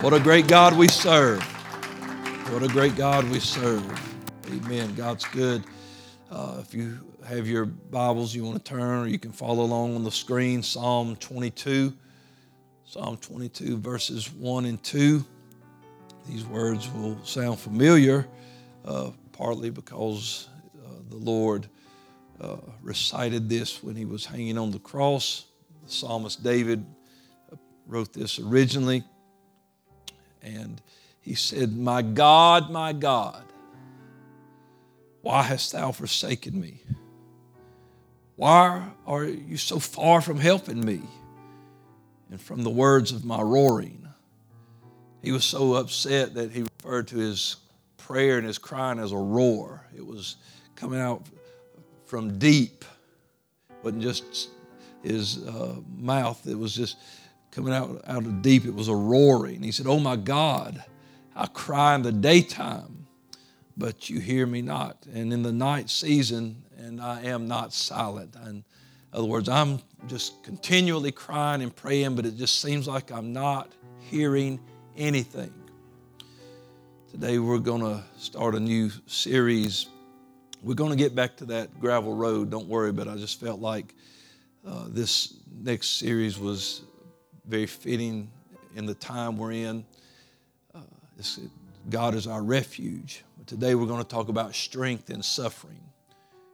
What a great God we serve. What a great God we serve. Amen. God's good. Uh, if you have your Bibles you want to turn, or you can follow along on the screen, Psalm 22. Psalm 22, verses 1 and 2. These words will sound familiar, uh, partly because uh, the Lord uh, recited this when he was hanging on the cross. The psalmist David uh, wrote this originally. And he said, My God, my God, why hast thou forsaken me? Why are you so far from helping me and from the words of my roaring? He was so upset that he referred to his prayer and his crying as a roar. It was coming out from deep, it wasn't just his uh, mouth, it was just coming out, out of deep. It was a roaring. He said, Oh my God, I cry in the daytime, but you hear me not. And in the night season, and I am not silent. And in other words, I'm just continually crying and praying, but it just seems like I'm not hearing anything. Today we're going to start a new series. We're going to get back to that gravel road, don't worry, but I just felt like uh, this next series was very fitting in the time we're in. Uh, God is our refuge. But today we're going to talk about strength in suffering.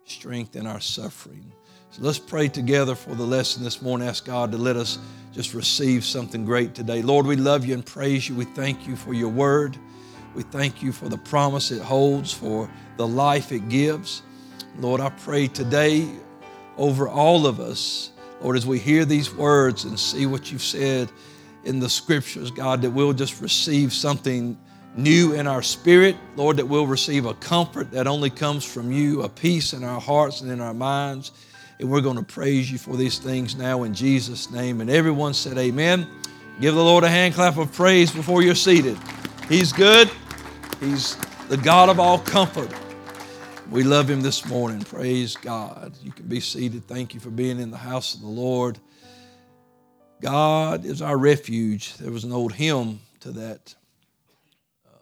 Strength in our suffering. So let's pray together for the lesson this morning. Ask God to let us just receive something great today. Lord, we love you and praise you. We thank you for your word. We thank you for the promise it holds, for the life it gives. Lord, I pray today over all of us Lord, as we hear these words and see what you've said in the scriptures, God, that we'll just receive something new in our spirit. Lord, that we'll receive a comfort that only comes from you, a peace in our hearts and in our minds. And we're going to praise you for these things now in Jesus' name. And everyone said, Amen. Give the Lord a hand clap of praise before you're seated. He's good, He's the God of all comfort. We love him this morning. Praise God. You can be seated. Thank you for being in the house of the Lord. God is our refuge. There was an old hymn to that uh,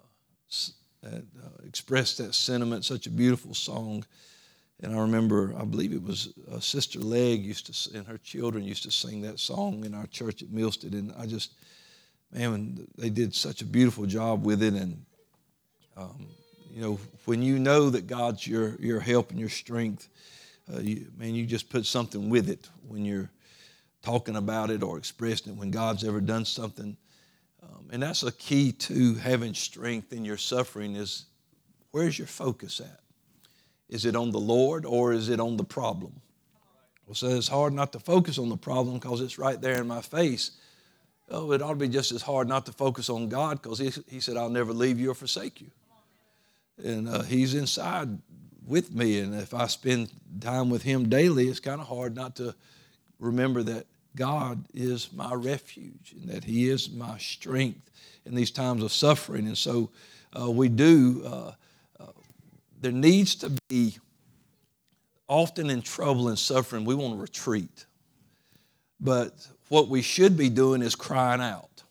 that uh, expressed that sentiment. Such a beautiful song. And I remember, I believe it was uh, Sister Leg used to, and her children used to sing that song in our church at Milstead. And I just, man, they did such a beautiful job with it. And um, you know, when you know that God's your, your help and your strength, uh, you, man, you just put something with it when you're talking about it or expressing it when God's ever done something. Um, and that's a key to having strength in your suffering is where's your focus at? Is it on the Lord or is it on the problem? Well, so it's hard not to focus on the problem because it's right there in my face. Oh, it ought to be just as hard not to focus on God because he, he said, I'll never leave you or forsake you and uh, he's inside with me. And if I spend time with him daily, it's kind of hard not to remember that God is my refuge and that He is my strength in these times of suffering. And so uh, we do, uh, uh, there needs to be, often in trouble and suffering, we want to retreat. But what we should be doing is crying out.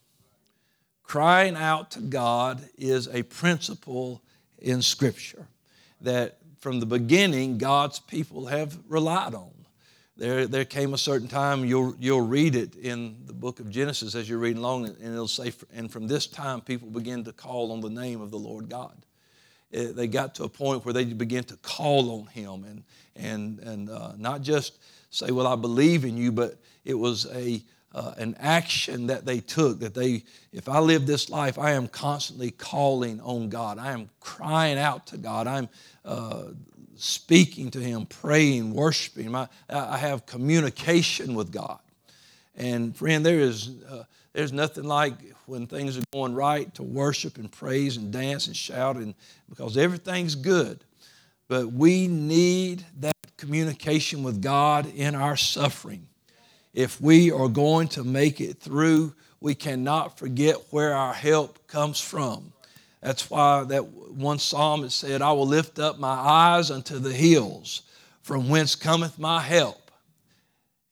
Crying out to God is a principle in Scripture that from the beginning God's people have relied on. There, there came a certain time, you'll, you'll read it in the book of Genesis as you're reading along, and it'll say, and from this time people begin to call on the name of the Lord God. It, eh, they got to a point where they began to call on Him and, and, and uh, not just say, Well, I believe in you, but it was a, uh, an action that they took that they if i live this life i am constantly calling on god. I am crying out to god. I'm uh, speaking to him praying worshiping I, I have communication with god. And friend there is uh, there's nothing like when things are going right to worship and praise and dance and shout and because everything's good. But we need that communication with god in our suffering if we are going to make it through, we cannot forget where our help comes from. That's why that one psalm it said, I will lift up my eyes unto the hills, from whence cometh my help.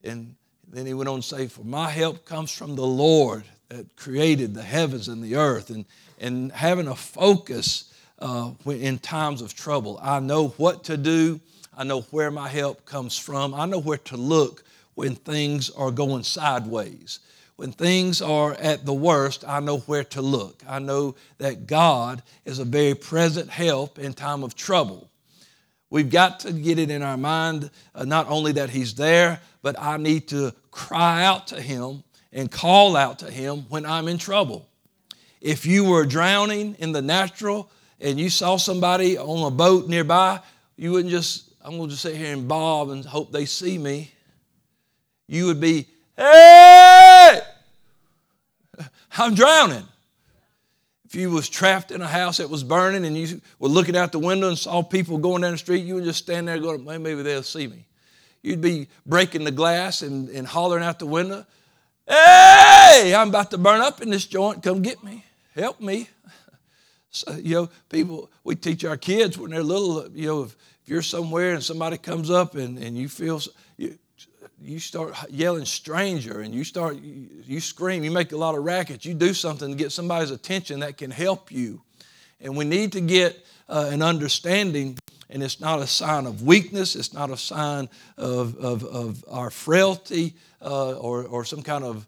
And then he went on to say, For my help comes from the Lord that created the heavens and the earth and, and having a focus uh, in times of trouble. I know what to do. I know where my help comes from. I know where to look when things are going sideways. When things are at the worst, I know where to look. I know that God is a very present help in time of trouble. We've got to get it in our mind uh, not only that He's there, but I need to cry out to Him and call out to Him when I'm in trouble. If you were drowning in the natural and you saw somebody on a boat nearby, you wouldn't just, I'm going to just sit here and bob and hope they see me. You would be, hey, I'm drowning. If you was trapped in a house that was burning and you were looking out the window and saw people going down the street, you would just stand there going, maybe they'll see me. You'd be breaking the glass and, and hollering out the window, hey, I'm about to burn up in this joint. Come get me. Help me. So, you know, people, we teach our kids when they're little, you know, if, if you're somewhere and somebody comes up and, and you feel, you, you start yelling stranger and you start you, you, scream you make a lot of racket you do something to get somebody's attention that can help you. And we need to get uh, an understanding and it's not a sign of weakness it's not a sign of, of, of our frailty uh, or, or some kind of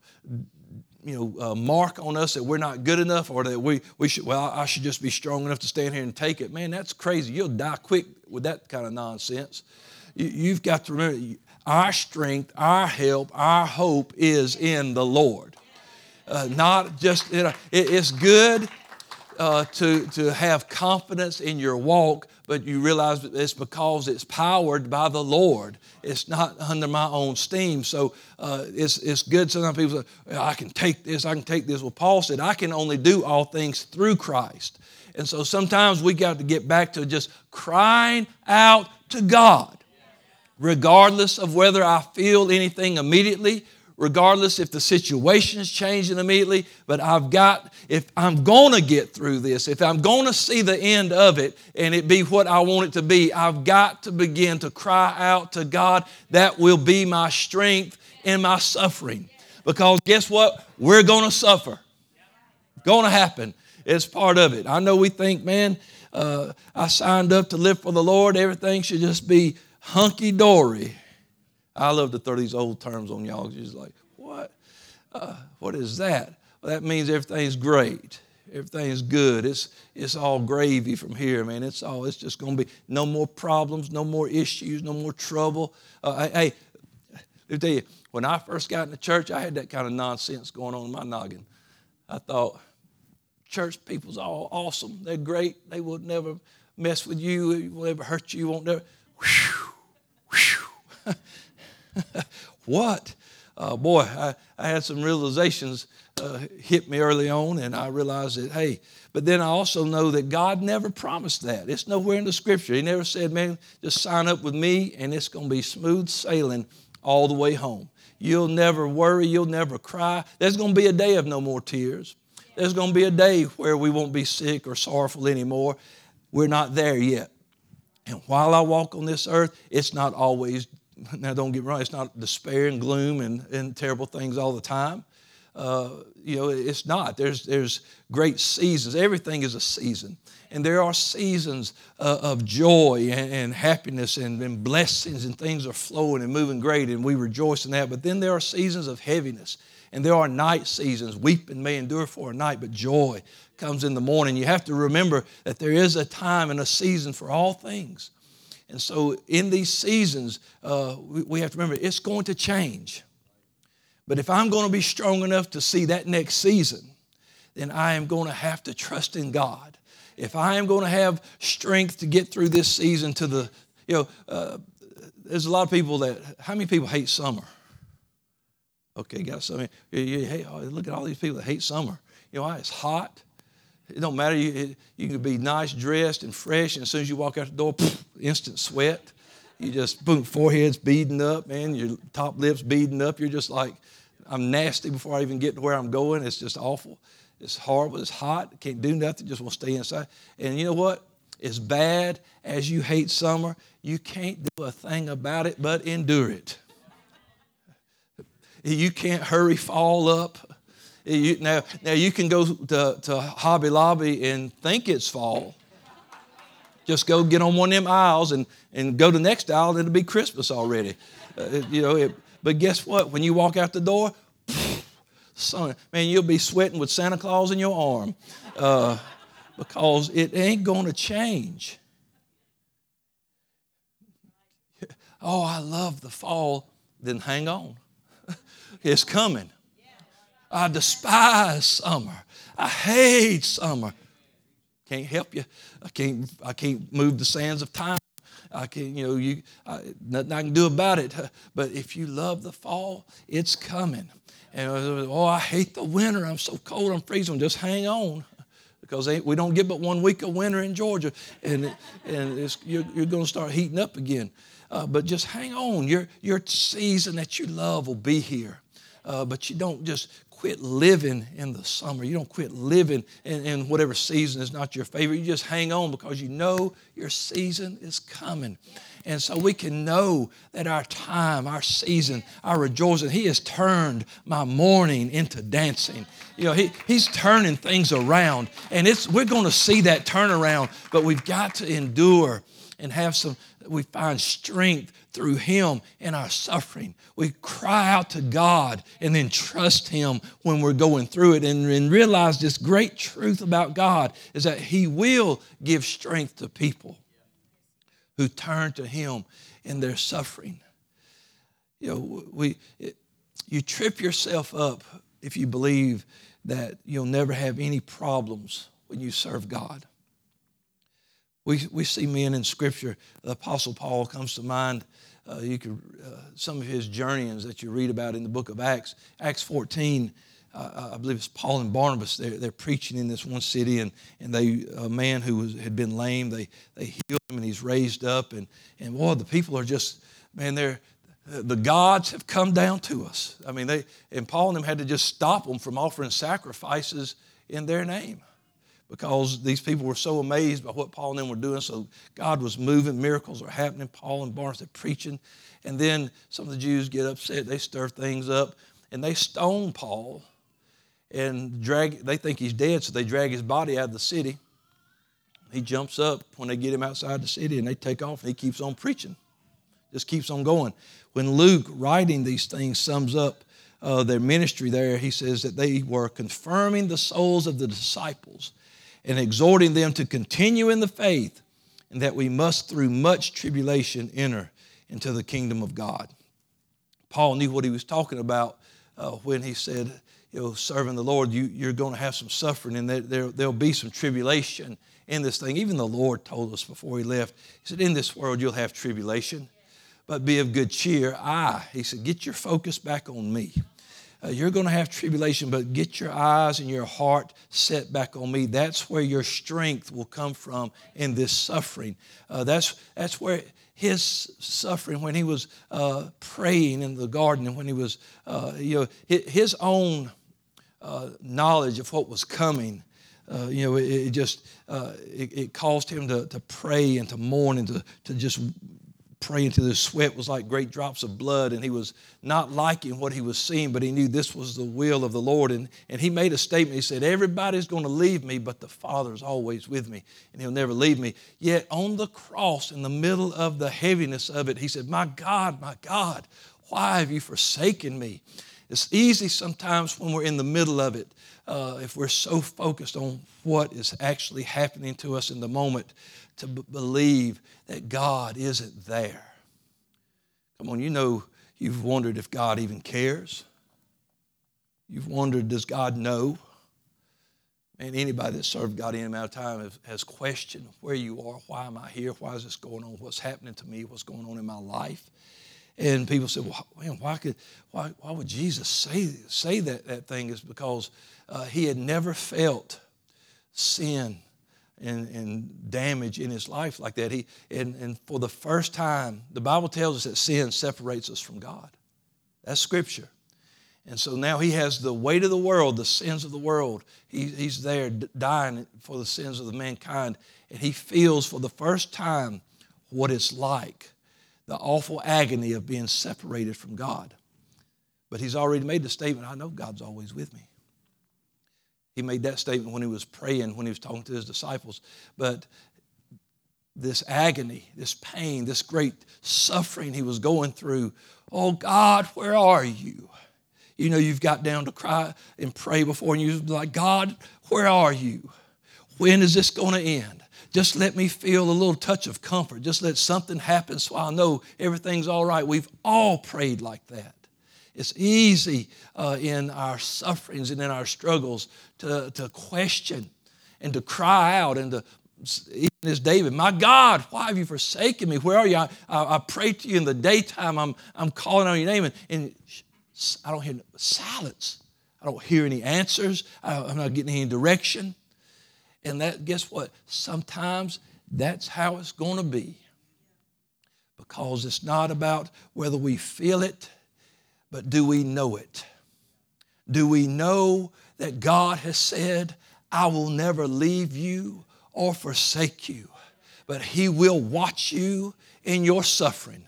you know uh, mark on us that we're not good enough or that we, we should well i should just be strong enough to stand here and take it. Man that's crazy. You'll die quick with that kind of nonsense. You've got to remember our strength, our help, our hope is in the Lord. Uh, not just, you know, it, it's good uh, to, to have confidence in your walk, but you realize it's because it's powered by the Lord. It's not under my own steam. So uh, it's, it's good. Sometimes people say, I can take this, I can take this. Well, Paul said, I can only do all things through Christ. And so sometimes we got to get back to just crying out to God regardless of whether I feel anything immediately, regardless if the situation is changing immediately. But I've got, if I'm going to get through this, if I'm going to see the end of it and it be what I want it to be, I've got to begin to cry out to God. That will be my strength in my suffering. Because guess what? We're going to suffer. Going to happen. It's part of it. I know we think, man, uh, I signed up to live for the Lord. Everything should just be hunky dory. I love to throw these old terms on y'all. Just like, what? Uh, what is that? Well, that means everything's great. Everything's good. It's, it's all gravy from here, man. It's all, it's just going to be no more problems, no more issues, no more trouble. Uh, hey, let me tell you, when I first got into church, I had that kind of nonsense going on in my noggin. I thought, church people's all awesome. They're great. They will never mess with you. They will never hurt you. Won't never. Whew. what? Uh, boy, I, I, had some realizations uh, hit me early on, and I realized that, hey, but then I also know that God never promised that. It's nowhere in the scripture. He never said, man, just sign up with me, and it's going to be smooth sailing all the way home. You'll never worry, you'll never cry. There's going to be a day of no more tears. There's going to be a day where we won't be sick or sorrowful anymore. We're not there yet. And while I walk on this earth, it's not always now, don't get me wrong, it's not despair and gloom and, and terrible things all the time. Uh, you know, it's not. There's, there's great seasons. Everything is a season. And there are seasons uh, of joy and, and happiness and, and, blessings, and things are flowing and moving great, and we rejoice in that. But then there are seasons of heaviness, and there are night seasons. Weeping may endure for a night, but joy comes in the morning. You have to remember that there is a time and a season for all things. And so, in these seasons, uh, we, we have to remember it's going to change. But if I'm going to be strong enough to see that next season, then I am going to have to trust in God. If I am going to have strength to get through this season to the, you know, uh, there's a lot of people that, how many people hate summer? Okay, got some. You, you, hey, look at all these people that hate summer. You know why? It's hot. It don't matter. You, you can be nice dressed and fresh, and as soon as you walk out the door, poof, instant sweat. You just, boom, forehead's beading up, man. Your top lip's beading up. You're just like, I'm nasty before I even get to where I'm going. It's just awful. It's horrible. It's hot. Can't do nothing. Just want to stay inside. And you know what? As bad as you hate summer, you can't do a thing about it but endure it. You can't hurry fall up You, now, now you can go to, to Hobby Lobby and think it's fall. Just go get on one of them aisles and, and go to the next aisle, and it'll be Christmas already. Uh, you know, it, but guess what? When you walk out the door, son, man, you'll be sweating with Santa Claus in your arm uh, because it ain't going to change. Oh, I love the fall. Then hang on. it's coming. I despise summer. I hate summer. Can't help you. I can't, I can't move the sands of time. I can, you know, you, I, nothing I can do about it. But if you love the fall, it's coming. And oh, I hate the winter. I'm so cold. I'm freezing. Just hang on, because we don't get but one week of winter in Georgia, and and you're, you're going to start heating up again. Uh, but just hang on. Your your season that you love will be here. Uh, but you don't just quit living in the summer. You don't quit living in, in, whatever season is not your favorite. You just hang on because you know your season is coming. And so we can know that our time, our season, our rejoicing, He has turned my mourning into dancing. You know, he, He's turning things around. And it's, we're going to see that turnaround, but we've got to endure and have some, we find strength through Him in our suffering. We cry out to God and then trust Him when we're going through it and, and realize this great truth about God is that He will give strength to people who turn to Him in their suffering. You know, we, it, you trip yourself up if you believe that you'll never have any problems when you serve God. We, we see men in Scripture. The Apostle Paul comes to mind. Uh, you could, uh, some of his journeyings that you read about in the book of Acts. Acts 14, uh, I believe it's Paul and Barnabas. They're, they're preaching in this one city, and, and they, a man who was, had been lame, they, they healed him, and he's raised up. And, and boy, the people are just, man, they're, the gods have come down to us. I mean, they, and Paul and them had to just stop them from offering sacrifices in their name because these people were so amazed by what Paul and them were doing. So God was moving, miracles are happening. Paul and Barnabas are preaching. And then some of the Jews get upset, they stir things up, and they stone Paul and drag they think he's dead, so they drag his body out of the city. He jumps up when they get him outside the city and they take off and he keeps on preaching. Just keeps on going. When Luke, writing these things, sums up uh, their ministry there, he says that they were confirming the souls of the disciples and exhorting them to continue in the faith, and that we must, through much tribulation, enter into the kingdom of God. Paul knew what he was talking about uh, when he said, you know, serving the Lord, you, are going to have some suffering and there, there, there'll be some tribulation in this thing. Even the Lord told us before he left, He said, In this world you'll have tribulation, but be of good cheer. I, He said, get your focus back on me. Uh, you're going to have tribulation, but get your eyes and your heart set back on me. That's where your strength will come from in this suffering. Uh, that's, that's where his suffering when he was uh, praying in the garden and when he was, uh, you know, his own uh, knowledge of what was coming. Uh, you know, it, it just it, it, caused him to, to pray and to mourn and to, to just praying till his sweat was like great drops of blood, and he was not liking what he was seeing, but he knew this was the will of the Lord. And, and he made a statement. He said, Everybody's going to leave me, but the Father's always with me, and he'll never leave me. Yet on the cross, in the middle of the heaviness of it, he said, My God, my God, why have you forsaken me? It's easy sometimes when we're in the middle of it, uh, if we're so focused on what is actually happening to us in the moment, to b- believe that God isn't there. Come on, you know you've wondered if God even cares. You've wondered, does God know? And anybody that served God any amount of time has, has questioned where you are, why am I here, why is this going on, what's happening to me, what's going on in my life. And people say, well, man, why, could, why, why would Jesus say, say that, that thing? Is because uh, he had never felt sin and, and damage in his life like that. He, and, and for the first time, the Bible tells us that sin separates us from God. That's scripture. And so now he has the weight of the world, the sins of the world. He, he's there dying for the sins of the mankind. And he feels for the first time what it's like the awful agony of being separated from God. But he's already made the statement I know God's always with me. He made that statement when he was praying, when he was talking to his disciples. But this agony, this pain, this great suffering he was going through, oh God, where are you? You know, you've got down to cry and pray before, and you're like, God, where are you? When is this going to end? Just let me feel a little touch of comfort. Just let something happen so I know everything's all right. We've all prayed like that. It's easy uh, in our sufferings and in our struggles to, to question and to cry out and to, even as David, my God, why have you forsaken me? Where are you? I, I, I pray to you in the daytime. I'm, I'm calling on your name, and, and I don't hear silence. I don't hear any answers. I, I'm not getting any direction. And that, guess what? Sometimes that's how it's going to be. Because it's not about whether we feel it, but do we know it? Do we know that God has said, I will never leave you or forsake you, but He will watch you in your suffering.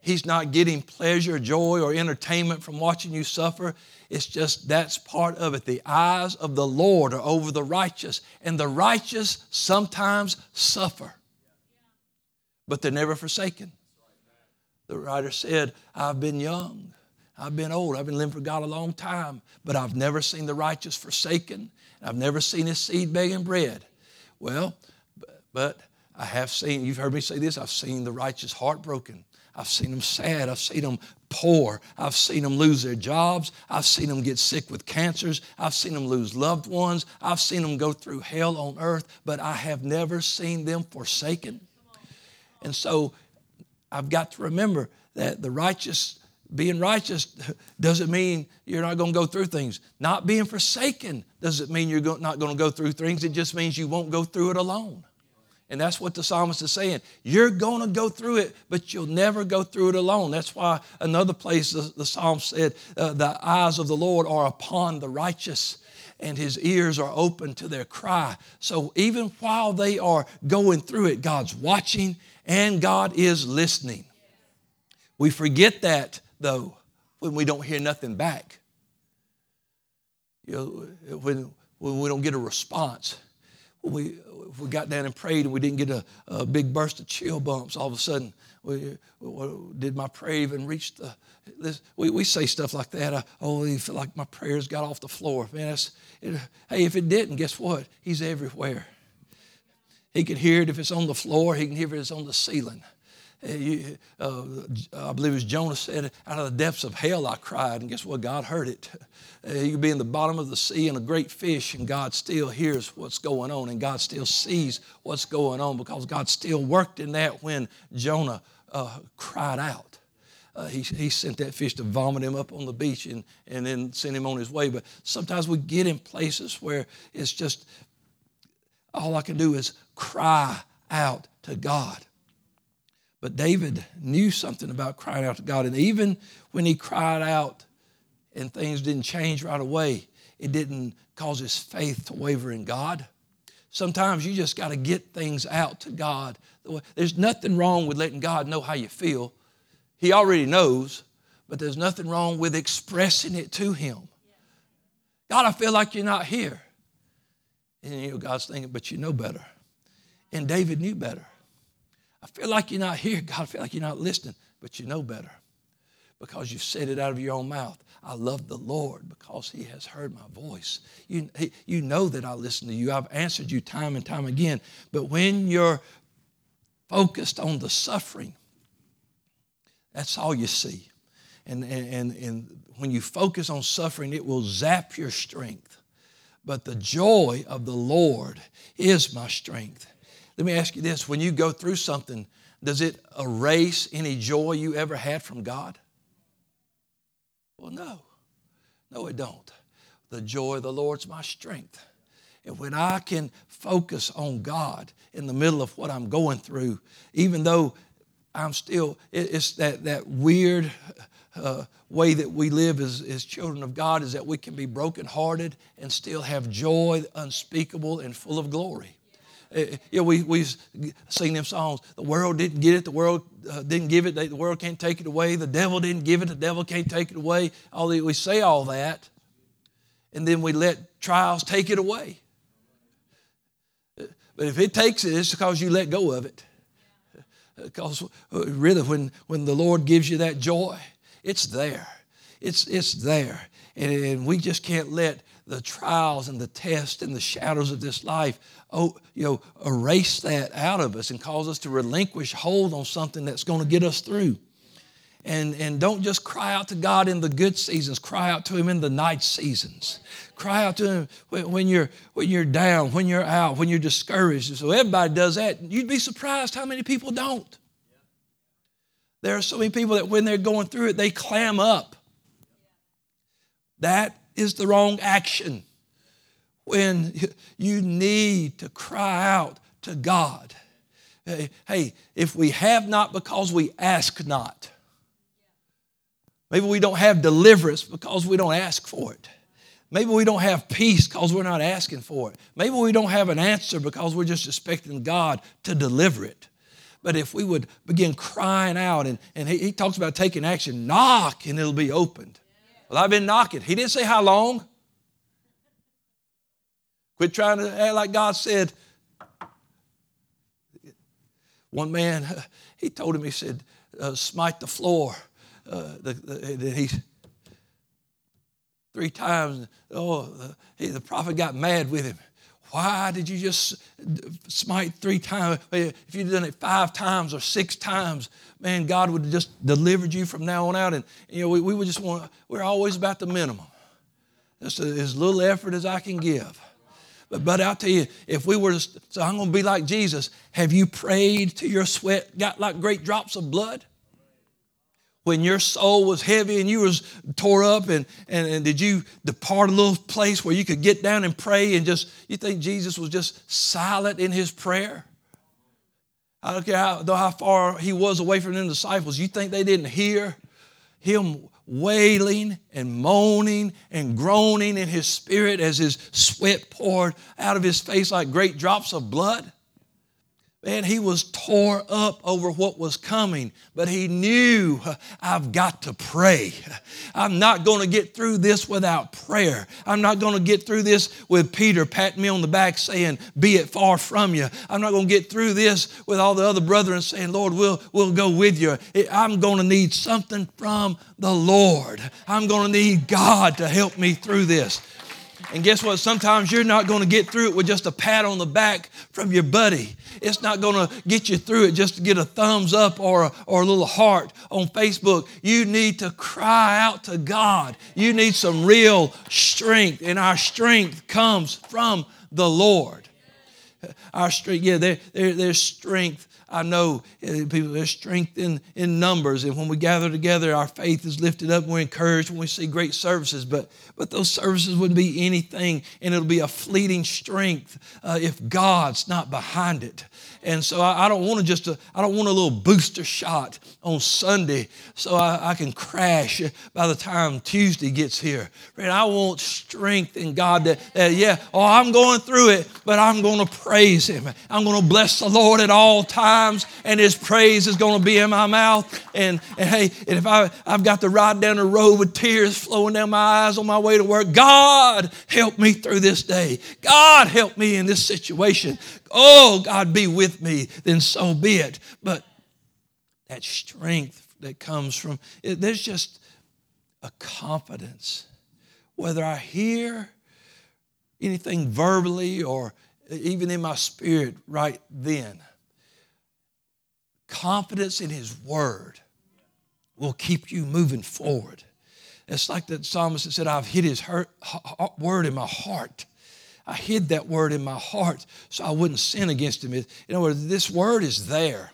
He's not getting pleasure, joy, or entertainment from watching you suffer. It's just that's part of it. The eyes of the Lord are over the righteous, and the righteous sometimes suffer, but they're never forsaken. The writer said, I've been young, I've been old, I've been living for God a long time, but I've never seen the righteous forsaken, I've never seen his seed begging bread. Well, but I have seen, you've heard me say this, I've seen the righteous heartbroken. I've seen them sad. I've seen them poor. I've seen them lose their jobs. I've seen them get sick with cancers. I've seen them lose loved ones. I've seen them go through hell on earth, but I have never seen them forsaken. And so I've got to remember that the righteous, being righteous doesn't mean you're not going to go through things. Not being forsaken doesn't mean you're not going to go through things. It just means you won't go through it alone. And that's what the psalmist is saying. You're going to go through it, but you'll never go through it alone. That's why another place the, the psalm said, uh, The eyes of the Lord are upon the righteous, and his ears are open to their cry. So even while they are going through it, God's watching and God is listening. We forget that, though, when we don't hear nothing back. You know, when, when we don't get a response. When we, if we got down and prayed and we didn't get a, a big burst of chill bumps, all of a sudden, we, did my prayer even reach the? This, we, we say stuff like that. I, oh, feel like my prayers got off the floor. Man, it, hey, if it didn't, guess what? He's everywhere. He can hear it if it's on the floor. He can hear it if it's on the ceiling. You, uh, I believe it was Jonah said, out of the depths of hell I cried, and guess what? God heard it. Uh, you could be in the bottom of the sea in a great fish, and God still hears what's going on, and God still sees what's going on because God still worked in that when Jonah uh, cried out. Uh, he, he sent that fish to vomit him up on the beach and, and then send him on his way. But sometimes we get in places where it's just all I can do is cry out to God. But David knew something about crying out to God. And even when he cried out and things didn't change right away, it didn't cause his faith to waver in God. Sometimes you just got to get things out to God. There's nothing wrong with letting God know how you feel. He already knows, but there's nothing wrong with expressing it to Him. God, I feel like you're not here. And you know, God's thinking, but you know better. And David knew better. I feel like you're not here. God, I feel like you're not listening, but you know better because you've said it out of your own mouth. I love the Lord because He has heard my voice. You, you know that I listen to you. I've answered you time and time again. But when you're focused on the suffering, that's all you see. And, and, and when you focus on suffering, it will zap your strength. But the joy of the Lord is my strength. Let me ask you this when you go through something, does it erase any joy you ever had from God? Well, no. No, it don't. The joy of the Lord's my strength. And when I can focus on God in the middle of what I'm going through, even though I'm still, it's that, that weird uh, way that we live as, as children of God is that we can be brokenhearted and still have joy unspeakable and full of glory. Uh, you know, we, we sing them songs. The world didn't get it. The world uh, didn't give it. The world can't take it away. The devil didn't give it. The devil can't take it away. All the, we say all that. and then we let trials take it away. But if it takes it, it's because you let go of it. Because really, when, when the Lord gives you that joy, it's there. It's, it's there. And, and we just can't let the trials and the tests and the shadows of this life oh, you know, erase that out of us and cause us to relinquish hold on something that's going to get us through. And, and don't just cry out to God in the good seasons, cry out to Him in the night seasons. Cry out to Him when, when, you're, when you're down, when you're out, when you're discouraged. So everybody does that. You'd be surprised how many people don't. There are so many people that when they're going through it, they clam up. That is the wrong action. When you need to cry out to God. Hey, if we have not because we ask not, Maybe we don't have deliverance because we don't ask for it. Maybe we don't have peace because we're not asking for it. Maybe we don't have an answer because we're just expecting God to deliver it. But if we would begin crying out, and, and he, he talks about taking action, knock and it'll be opened. Well, I've been knocking. He didn't say how long. Quit trying to act like God said. One man, he told him, he said, uh, smite the floor uh, the, the, he three times. Oh, the, he, the prophet got mad with him. Why did you just smite three times? If you'd done it five times or six times, man, God would have just delivered you from now on out. And you know, we, we would just want. We're always about the minimum. Just as little effort as I can give. But, but I'll tell you, if we were so I'm going to be like Jesus. Have you prayed till your sweat got like great drops of blood? When your soul was heavy and you was tore up and, and, and, did you depart a little place where you could get down and pray and just you think jesus was just silent in his prayer? I don't care how, how far he was away from the disciples you think they didn't hear him wailing and moaning and groaning in his spirit as his sweat poured out of his face like great drops of blood Man, he was tore up over what was coming, but he knew I've got to pray. I'm not going to get through this without prayer. I'm not going to get through this with Peter patting me on the back saying, Be it far from you. I'm not going to get through this with all the other brethren saying, Lord, we'll, we'll go with you. I'm going to need something from the Lord. I'm going to need God to help me through this. And guess what? Sometimes you're not going to get through it with just a pat on the back from your buddy. It's not going to get you through it just to get a thumbs up or a, or a little heart on Facebook. You need to cry out to God. You need some real strength, and our strength comes from the Lord. Our strength, yeah, there, there, there's strength I know uh, people, there's strength in, numbers. And when we gather together, our faith is lifted up. We're encouraged when we see great services. But, but those services wouldn't be anything, and it'll be a fleeting strength uh, if God's not behind it. And so I, I don't want to just, a, I don't want a little booster shot on Sunday so I, I can crash by the time Tuesday gets here. And I want strength in God that, that, yeah, oh, I'm going through it, but I'm going to praise Him. I'm going to bless the Lord at all times, and His praise is going to be in my mouth. And, and hey, and if I, I've got to ride down the road with tears flowing down my eyes on my way to work, God, help me through this day. God, help me in this situation oh, God be with me, then so be it. But that strength that comes from, it, there's just a confidence. Whether I hear anything verbally or even in my spirit right then, confidence in His Word will keep you moving forward. It's like the psalmist said, I've hid His word in my heart I hid that word in my heart so I wouldn't sin against him. In other words, this word is there.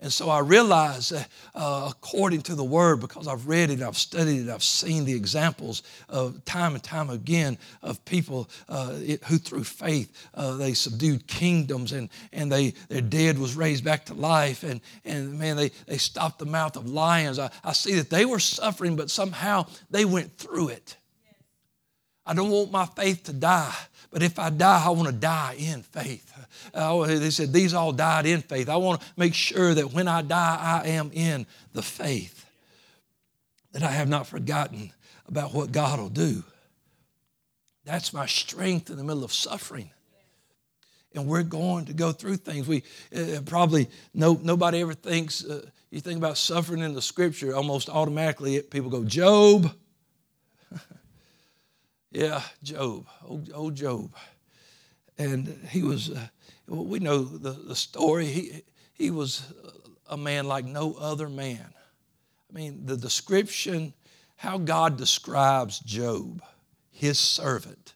And so I realize, uh, according to the word, because I've read it, I've studied it, I've seen the examples of time and time again of people uh, it, who, through faith, uh, they subdued kingdoms and, and they, their dead was raised back to life. And, and man, they, they stopped the mouth of lions. I, I see that they were suffering, but somehow they went through it. I don't want my faith to die. But if I die, I want to die in faith. Uh, they said these all died in faith. I want to make sure that when I die, I am in the faith, that I have not forgotten about what God will do. That's my strength in the middle of suffering. And we're going to go through things. We uh, probably no nobody ever thinks. Uh, you think about suffering in the Scripture, almost automatically people go Job. Yeah, Job, old, old Job, and he was. Uh, we know the, the story. He he was a man like no other man. I mean, the description, how God describes Job, his servant,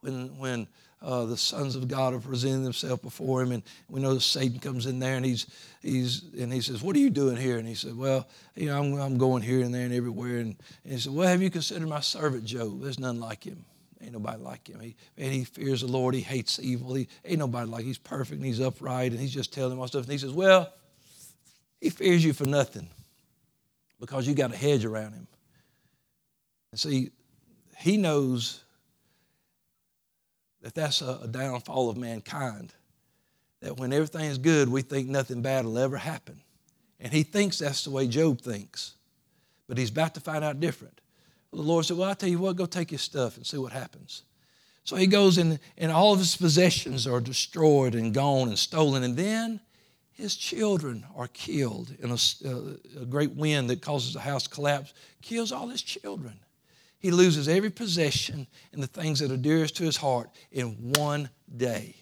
when, when uh, the sons of God are presenting themselves before him, and we know that Satan comes in there and he's, he's and he says, "What are you doing here?" And he said, "Well, you know, I'm, I'm going here and there and everywhere." And, and he said, "Well, have you considered my servant Job? There's none like him." Ain't nobody like him. He, and he fears the Lord. He hates evil. He, ain't nobody like him. He's perfect and he's upright. And he's just telling him all stuff. And he says, Well, he fears you for nothing because you got a hedge around him. And see, he knows that that's a, downfall of mankind. That when everything's good, we think nothing bad will ever happen. And he thinks that's the way Job thinks. But he's about to find out different. The Lord said, Well, I'll tell you what, go take your stuff and see what happens. So he goes and, and all of his possessions are destroyed and gone and stolen. And then his children are killed in a, uh, a great wind that causes the house collapse, kills all his children. He loses every possession and the things that are dearest to his heart in one day.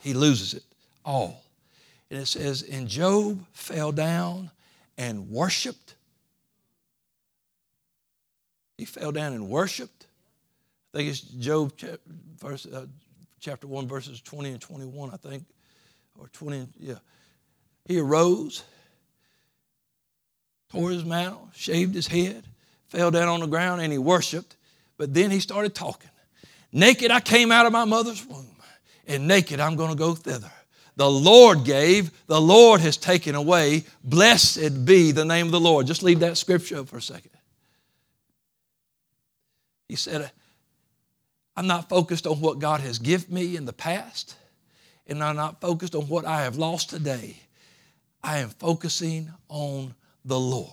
He loses it all. And it says, And Job fell down and worshiped. He fell down and worshiped. I think it's Job uh, chapter 1, verses 20 and 21, I think or 20, yeah. He arose, tore his mantle, shaved his head, fell down on the ground, and he worshiped. But then he started talking. Naked I came out of my mother's womb, and naked I'm going to go thither. The Lord gave, the Lord has taken away. Blessed be the name of the Lord. Just leave that scripture for a second. He said, I'm not focused on what God has given me in the past and I'm not focused on what I have lost today. I am focusing on the Lord.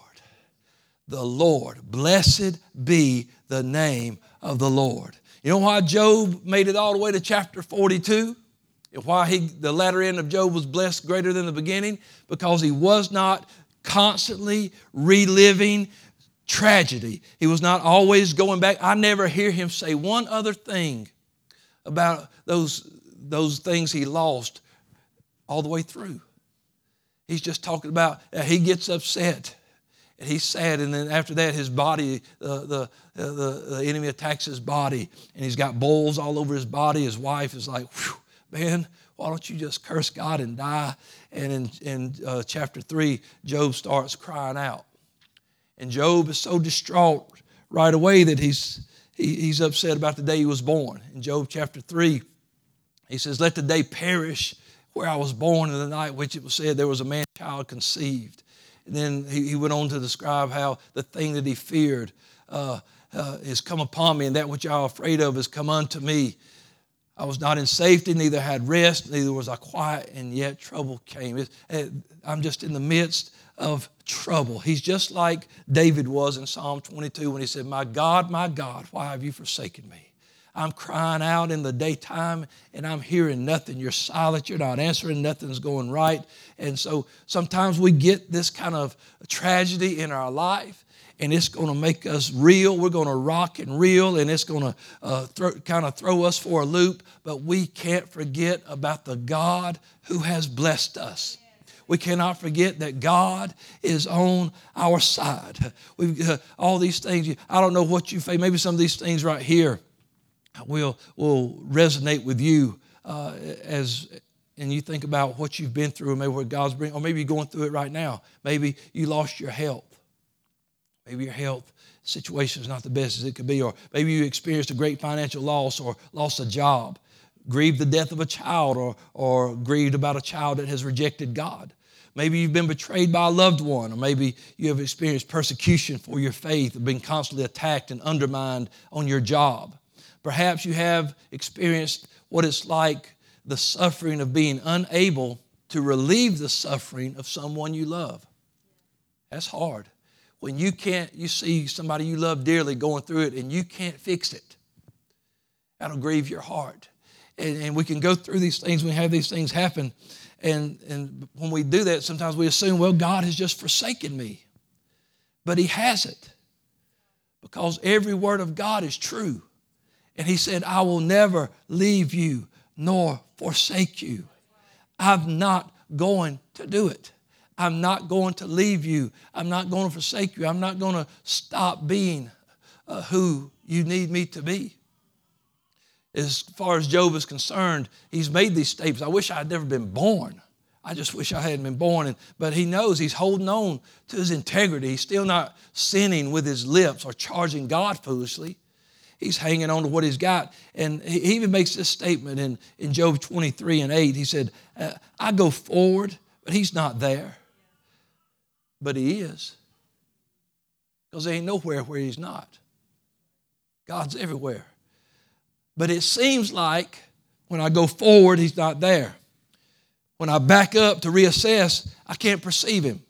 The Lord. Blessed be the name of the Lord. You know why Job made it all the way to chapter 42? And why he, the latter end of Job was blessed greater than the beginning? Because he was not constantly reliving tragedy. He was not always going back. I never hear him say one other thing about those those things he lost all the way through. He's just talking about uh, he gets upset and he's sad, and then after that, his body, uh, the, uh, the, the enemy attacks his body, and he's got boils all over his body. His wife is like, man, why don't you just curse God and die? And in, in uh, chapter 3, Job starts crying out. And Job is so distraught right away that he's, he, he's upset about the day he was born. In Job chapter 3, he says, Let the day perish where I was born in the night which it was said there was a man child conceived. And then he, he went on to describe how the thing that he feared uh, uh, come upon me, and that which I was afraid of has come unto me. I was not in safety, neither had rest, neither was I quiet, and yet trouble came. It, it, I'm just in the midst of trouble. He's just like David was in Psalm 22 when he said, My God, my God, why have you forsaken me? I'm crying out in the daytime and I'm hearing nothing. You're silent, you're not answering, nothing's going right. And so sometimes we get this kind of tragedy in our life and it's going to make us real. We're going to rock and reel, and it's going to uh, kind of throw us for a loop. But we can't forget about the God who has blessed us. We cannot forget that God is on our side. We've uh, all these things. I don't know what you face. Maybe some of these things right here will, will resonate with you uh, as and you think about what you've been through, maybe what God's bringing, or maybe you're going through it right now. Maybe you lost your health. Maybe your health situation is not the best as it could be, or maybe you experienced a great financial loss or lost a job, grieved the death of a child, or, or grieved about a child that has rejected God. Maybe you've been betrayed by a loved one, or maybe you have experienced persecution for your faith, been constantly attacked and undermined on your job. Perhaps you have experienced what it's like the suffering of being unable to relieve the suffering of someone you love. That's hard. When you can't, you see somebody you love dearly going through it and you can't fix it. That'll grieve your heart. And, and we can go through these things, we have these things happen. And, and when we do that, sometimes we assume, well, God has just forsaken me. But He hasn't. Because every word of God is true. And He said, I will never leave you nor forsake you. I'm not going to do it. I'm not going to leave you. I'm not going to forsake you. I'm not going to stop being uh, who you need me to be. As far as Job is concerned, he's made these statements. I wish I had never been born. I just wish I hadn't been born. And, but he knows he's holding on to his integrity. He's still not sinning with his lips or charging God foolishly. He's hanging on to what he's got. And he even makes this statement in, in Job 23 and 8. He said, uh, I go forward, but he's not there. But he is. Because there ain't nowhere where he's not. God's everywhere. But it seems like when I go forward, he's not there. When I back up to reassess, I can't perceive him.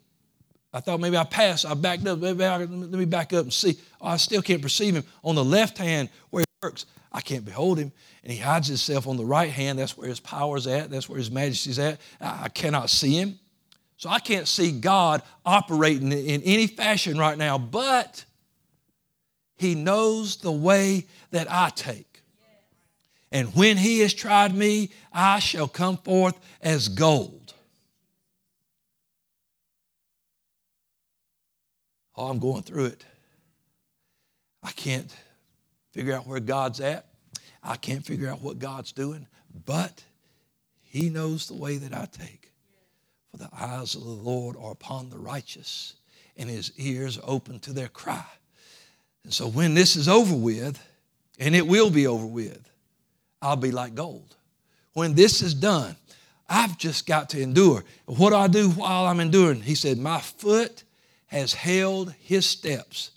I thought maybe I passed. I backed up. Maybe I, let me back up and see. Oh, I still can't perceive him. On the left hand, where he works, I can't behold him. And he hides himself on the right hand. That's where his power's at. That's where his majesty's at. I cannot see him. So I can't see God operating in any fashion right now, but he knows the way that I take. And when he has tried me, I shall come forth as gold. Oh, I'm going through it. I can't figure out where God's at. I can't figure out what God's doing, but He knows the way that I take. For the eyes of the Lord are upon the righteous, and His ears are open to their cry. And so when this is over with, and it will be over with, I'll be like gold. When this is done, I've just got to endure. What do I do while I'm enduring? He said, My foot has held his steps.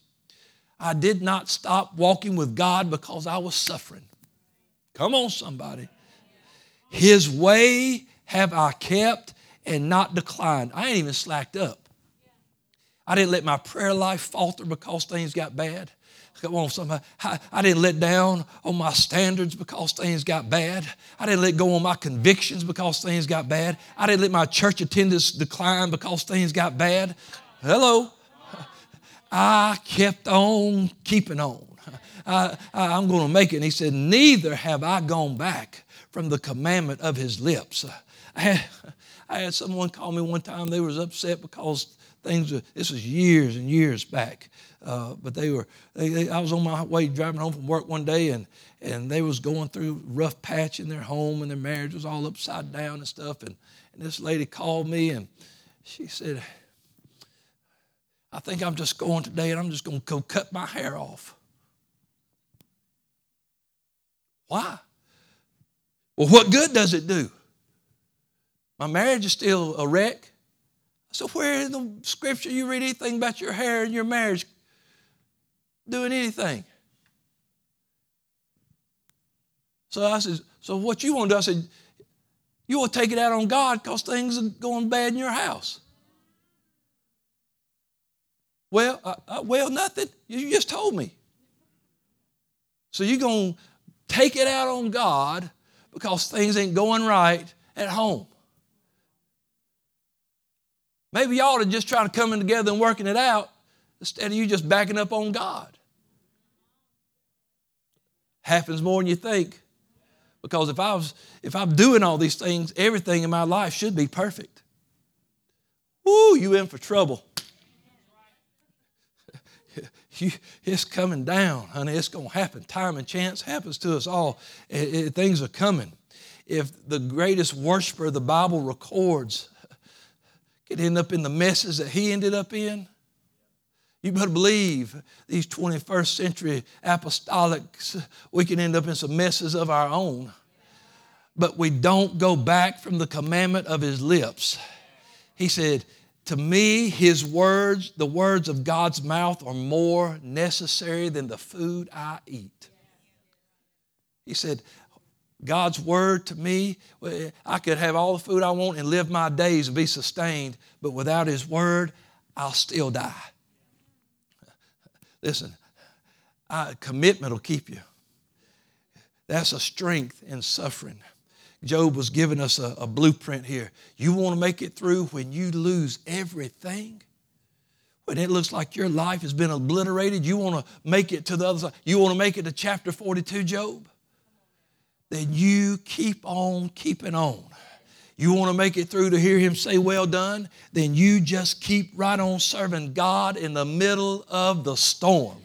I did not stop walking with God because I was suffering. Come on, somebody. His way have I kept and not declined. I ain't even slacked up. I didn't let my prayer life falter because things got bad. Come on, somebody. I, didn't let down on my standards because things got bad. I didn't let go on my convictions because things got bad. I didn't let my church attendance decline because things got bad. Hello. I kept on keeping on. I, am going to make it. And he said, Neither have I gone back from the commandment of his lips. I had, I had someone call me one time. They was upset because things, this was years and years back. Uh, but they were, they, they, I was on my way driving home from work one day and, and they was going through rough patch in their home and their marriage was all upside down and stuff. And, and this lady called me and she said, I think I'm just going today and I'm just going to go cut my hair off. Why? Well, what good does it do? My marriage is still a wreck. So, where in the scripture you read anything about your hair and your marriage doing anything? So I said, So what you want to do? I said, You want to take it out on God because things are going bad in your house. Well, uh, uh, well, nothing. You just told me. So you're going to take it out on God because things ain't going right at home. Maybe y'all are just trying to come in together and working it out instead of you just backing up on God. Happens more than you think. Because if I was if I'm doing all these things, everything in my life should be perfect. Woo, you in for trouble. You, it's coming down, honey. It's going to happen. Time and chance happens to us all. It, it, things are coming. If the greatest worshiper the Bible records could end up in the messes that he ended up in. You better believe these 21st century apostolics, we can end up in some messes of our own. But we don't go back from the commandment of his lips. He said, To me, his words, the words of God's mouth, are more necessary than the food I eat. He said, God's word to me, I could have all the food I want and live my days and be sustained, but without His word, I'll still die. Listen, I, commitment will keep you. That's a strength in suffering. Job was giving us a, a blueprint here. You want to make it through when you lose everything? When it looks like your life has been obliterated, you want to make it to the other side. You want to make it to chapter 42, Job? Then you keep on keeping on. You want to make it through to hear him say, Well done? Then you just keep right on serving God in the middle of the storm.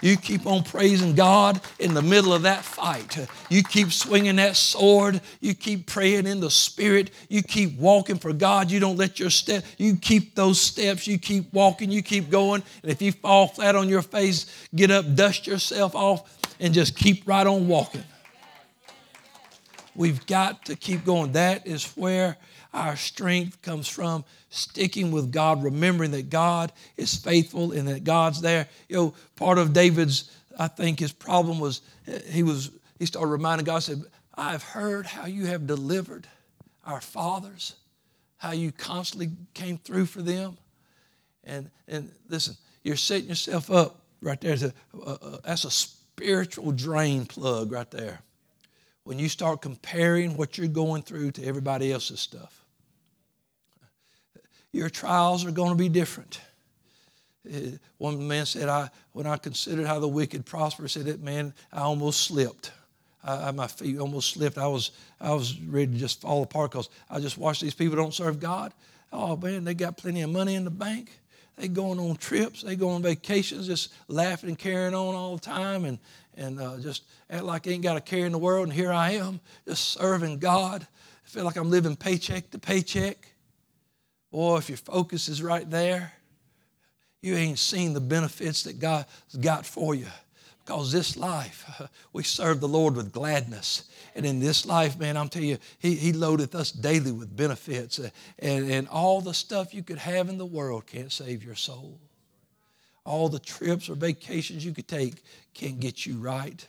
You keep on praising God in the middle of that fight. You keep swinging that sword. You keep praying in the Spirit. You keep walking for God. You don't let your step, you keep those steps. You keep walking. You keep going. And if you fall flat on your face, get up, dust yourself off, and just keep right on walking. We've got to keep going. That is where our strength comes from sticking with God, remembering that God is faithful and that God's there. You know, part of David's, I think his problem was he was he started reminding God, said, I've heard how you have delivered our fathers, how you constantly came through for them. And and listen, you're setting yourself up right there. Uh, that's a spiritual drain plug right there. When you start comparing what you're going through to everybody else's stuff your trials are going to be different. Uh, one man said, I, when I considered how the wicked prosper, said that man, I almost slipped. I, my feet almost slipped. I was, I was ready to just fall apart because I just watched these people don't serve God. Oh man, they got plenty of money in the bank. They going on trips. They go on vacations, just laughing and carrying on all the time, and and uh, just act like they ain't got a care in the world. And here I am, just serving God. I feel like I'm living paycheck to paycheck. Boy, if your focus is right there, you ain't seen the benefits that God's got for you. Because this life, we serve the Lord with gladness. And in this life, man, I'm telling you, He, he loadeth us daily with benefits. And, and all the stuff you could have in the world can't save your soul. All the trips or vacations you could take can't get you right.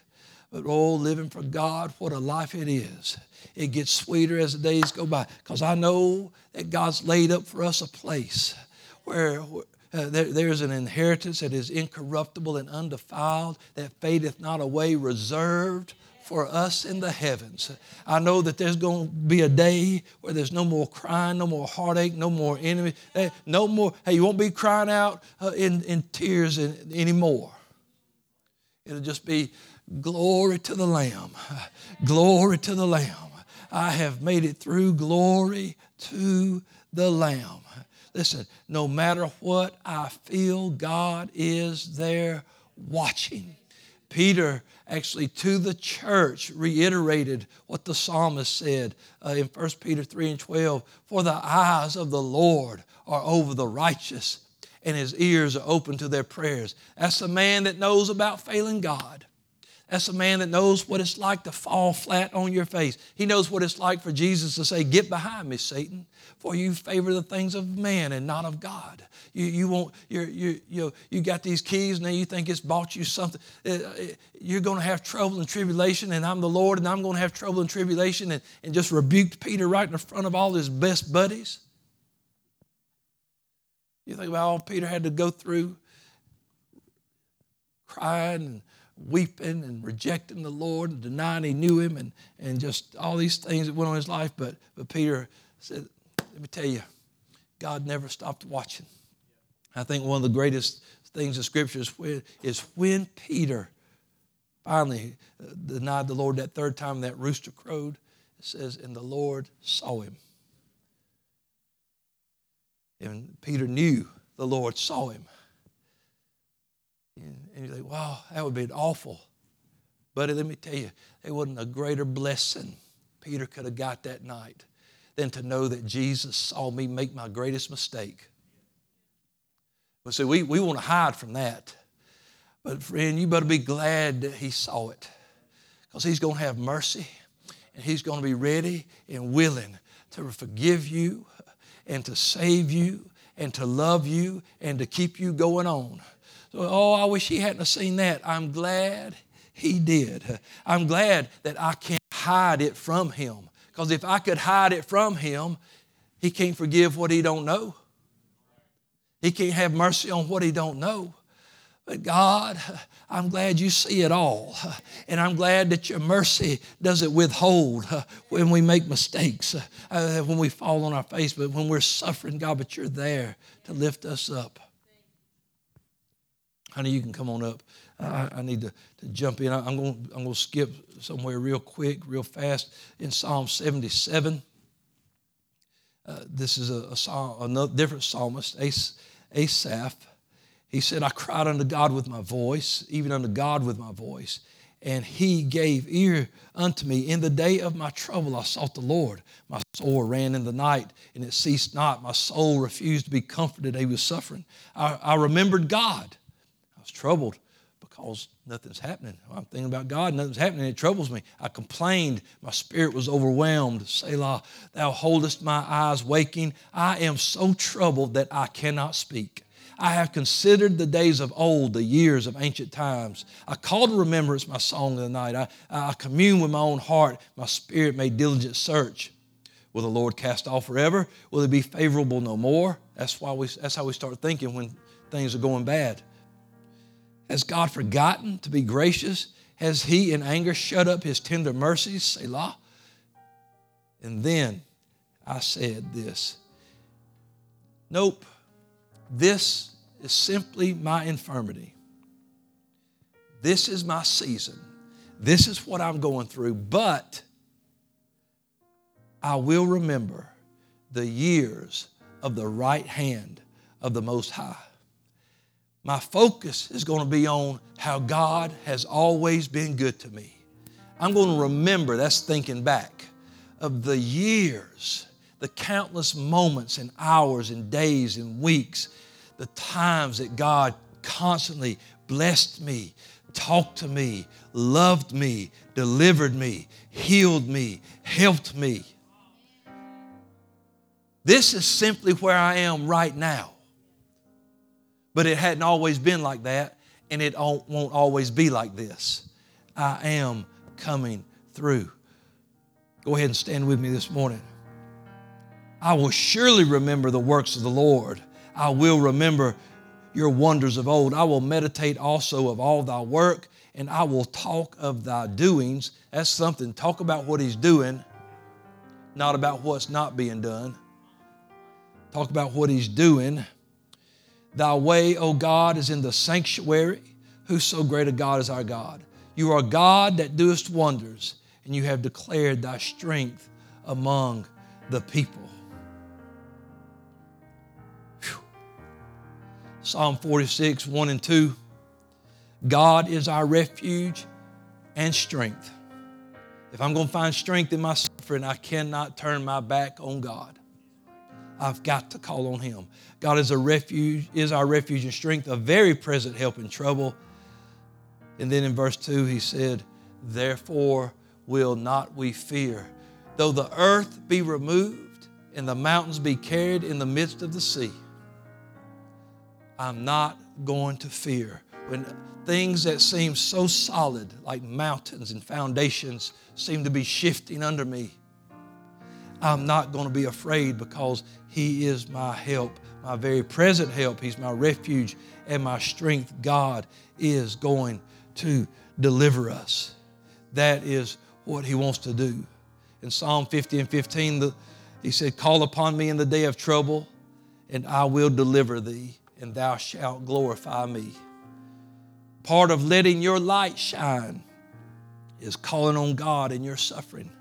But oh, living for God, what a life it is. It gets sweeter as the days go by because I know that God's laid up for us a place where uh, there, there's an inheritance that is incorruptible and undefiled, that fadeth not away, reserved for us in the heavens. I know that there's going to be a day where there's no more crying, no more heartache, no more enemy, no more. Hey, you won't be crying out uh, in, in tears anymore. It'll just be Glory to the Lamb. Glory to the Lamb. I have made it through. Glory to the Lamb. Listen, no matter what I feel, God is there watching. Peter actually to the church reiterated what the psalmist said uh, in 1 Peter 3 and 12 For the eyes of the Lord are over the righteous, and his ears are open to their prayers. That's a man that knows about failing God. That's a man that knows what it's like to fall flat on your face. He knows what it's like for Jesus to say, Get behind me, Satan, for you favor the things of man and not of God. You, you won't, you're, you you you got these keys, and now you think it's bought you something. Uh, uh, you're going to have trouble and tribulation, and I'm the Lord, and I'm going to have trouble and tribulation, and, and just rebuked Peter right in front of all his best buddies. You think about all Peter had to go through, crying and weeping and rejecting the Lord and denying he knew him and, and just all these things that went on in his life. But, but Peter said, Let me tell you, God never stopped watching. I think one of the greatest things in Scripture is when, is when Peter finally uh, denied the Lord that third time that rooster crowed. It says, And the Lord saw him. And Peter knew the Lord saw him. And you think, wow, that would be awful. Buddy, let me tell you, it wasn't a greater blessing Peter could have got that night than to know that Jesus saw me make my greatest mistake. But see, we, we want to hide from that. But friend, you better be glad that he saw it. Because he's going to have mercy and he's going to be ready and willing to forgive you and to save you and to love you and to keep you going on. So, oh, I wish he hadn't seen that. I'm glad he did. I'm glad that I can't hide it from him. Because if I could hide it from him, he can't forgive what he don't know. He can't have mercy on what he don't know. But God, I'm glad you see it all. And I'm glad that your mercy doesn't withhold when we make mistakes, uh, when we fall on our face, but when we're suffering, God, but you're there to lift us up. Honey, you can come on up. I, I need to, to jump in. I'm going, I'm going to skip somewhere real quick, real fast in Psalm 77. Uh, this is a, a psalm, another different psalmist, Asaph. He said, I cried unto God with my voice, even unto God with my voice. And he gave ear unto me. In the day of my trouble, I sought the Lord. My soul ran in the night, and it ceased not. My soul refused to be comforted. He was suffering. I, I remembered God. I was troubled because nothing's happening. I'm thinking about God, nothing's happening. It troubles me. I complained. My spirit was overwhelmed. Selah, thou holdest my eyes waking. I am so troubled that I cannot speak. I have considered the days of old, the years of ancient times. I call to remembrance my song of the night. I, I commune with my own heart. My spirit made diligent search. Will the Lord cast off forever? Will it be favorable no more? That's why we, that's how we start thinking when things are going bad. Has God forgotten to be gracious? Has He in anger shut up His tender mercies? Selah. And then I said this Nope. This is simply my infirmity. This is my season. This is what I'm going through. But I will remember the years of the right hand of the Most High. My focus is going to be on how God has always been good to me. I'm going to remember, that's thinking back, of the years the countless moments and hours and days and weeks, the times that God constantly blessed me, talked to me, loved me, delivered me, healed me, helped me. This is simply where I am right now. But it hadn't always been like that, and it won't always be like this. I am coming through. Go ahead and stand with me this morning. I will surely remember the works of the Lord. I will remember your wonders of old. I will meditate also of all thy work, and I will talk of thy doings. That's something. Talk about what he's doing, not about what's not being done. Talk about what he's doing. Thy way, O God, is in the sanctuary. Who so great a God is our God? You are God that doest wonders, and you have declared thy strength among the people. Psalm 46, 1 and 2. God is our refuge and strength. If I'm going to find strength in my suffering, I cannot turn my back on God. I've got to call on Him. God is a refuge, is our refuge and strength, a very present help in trouble. And then in verse 2, he said, Therefore will not we fear, though the earth be removed and the mountains be carried in the midst of the sea. I'm not going to fear. When things that seem so solid, like mountains and foundations, seem to be shifting under me, I'm not going to be afraid because He is my help, my very present help. He's my refuge and my strength. God is going to deliver us. That is what He wants to do. In Psalm 50 and 15, the, He said, Call upon me in the day of trouble, and I will deliver thee and thou shalt glorify me. Part of letting your light shine is calling on God in your suffering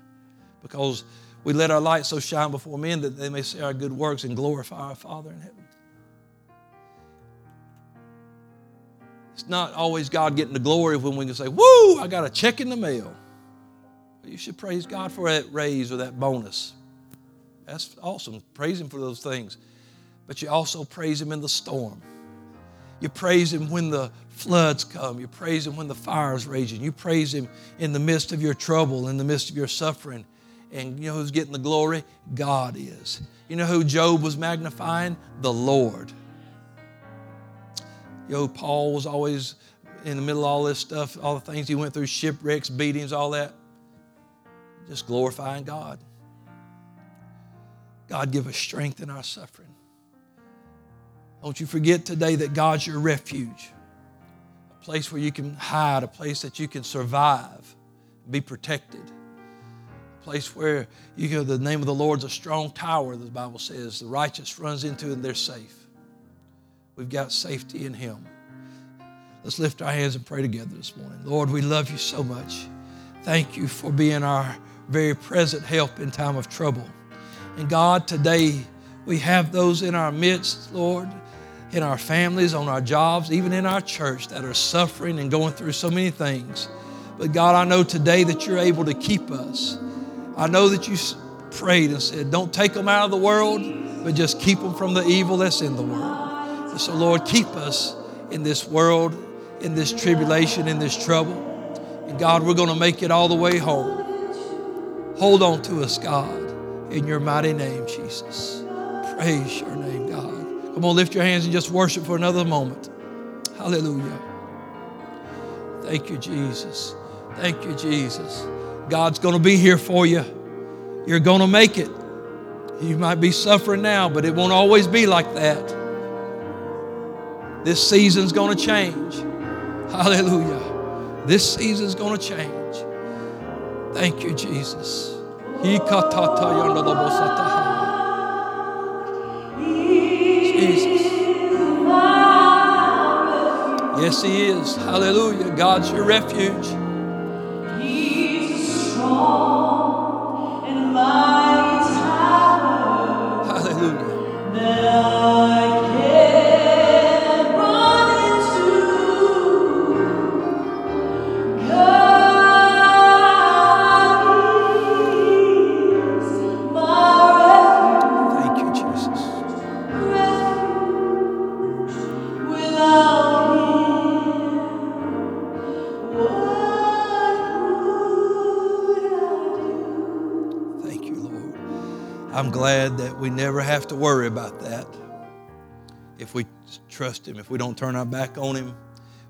because we let our light so shine before men that they may see our good works and glorify our Father in heaven. It's not always God getting the glory when we can say, Woo, I got a check in the mail. You should praise God for that raise or that bonus. That's awesome. Praise Him for those things but you also praise Him in the storm. You praise Him when the floods come. You praise Him when the fire is raging. You praise Him in the midst of your trouble, in the midst of your suffering. And you know who's getting the glory? God is. You know who Job was magnifying? The Lord. You know, Paul was always in the middle of all this stuff, all the things he went through, shipwrecks, beatings, all that. Just glorifying God. God give us strength in our suffering. Don't you forget today that God's your refuge. a place where you can hide, a place that you can survive, be protected. Place where you go, the name of the Lord's a strong tower, the Bible says. The righteous runs into and they're safe. We've got safety in Him. Let's lift our hands and pray together this morning. Lord, we love you so much. Thank you for being our very present help in time of trouble. And God, today we have those in our midst, Lord, in our families, on our jobs, even in our church that are suffering and going through so many things. But God, I know today that you're able to keep us. I know that you prayed and said, Don't take them out of the world, but just keep them from the evil that's in the world. And so, Lord, keep us in this world, in this tribulation, in this trouble. And God, we're going to make it all the way home. Hold on to us, God, in your mighty name, Jesus. Praise your name, God. Come on, lift your hands and just worship for another moment. Hallelujah. Thank you, Jesus. Thank you, Jesus. God's going to be here for you. You're going to make it. You might be suffering now, but it won't always be like that. This season's going to change. Hallelujah. This season's going to change. Thank you, Jesus. Jesus. Yes, He is. Hallelujah. God's your refuge. Glad to worry about that. If we trust Him, if we don't turn our back on Him,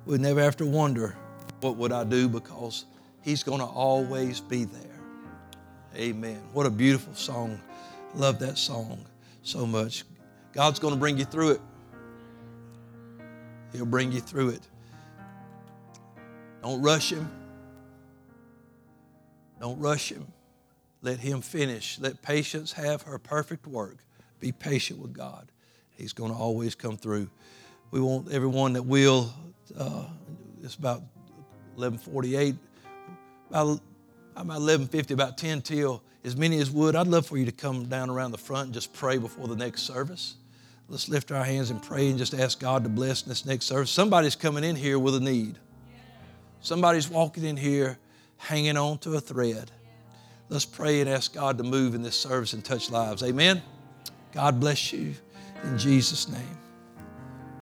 we never have to wonder, what would I do? Because He's going to always be there. Amen. What a beautiful song. Love that song so much. God's going to bring you through it. He'll bring you through it. Don't rush Him. Don't rush Him. Let Him finish. Let patience have her perfect work. Be patient with God. He's going to always come through. We want everyone that will. Uh, it's about 11:48. About about 11:50, about 10 till. As many as would, I'd love for you to come down around the front and just pray before the next service. Let's lift our hands and pray and just ask God to bless this next service. Somebody's coming in here with a need. Somebody's walking in here hanging on to a thread. Let's pray and ask God to move in this service and touch lives. Amen. God bless you in Jesus' name.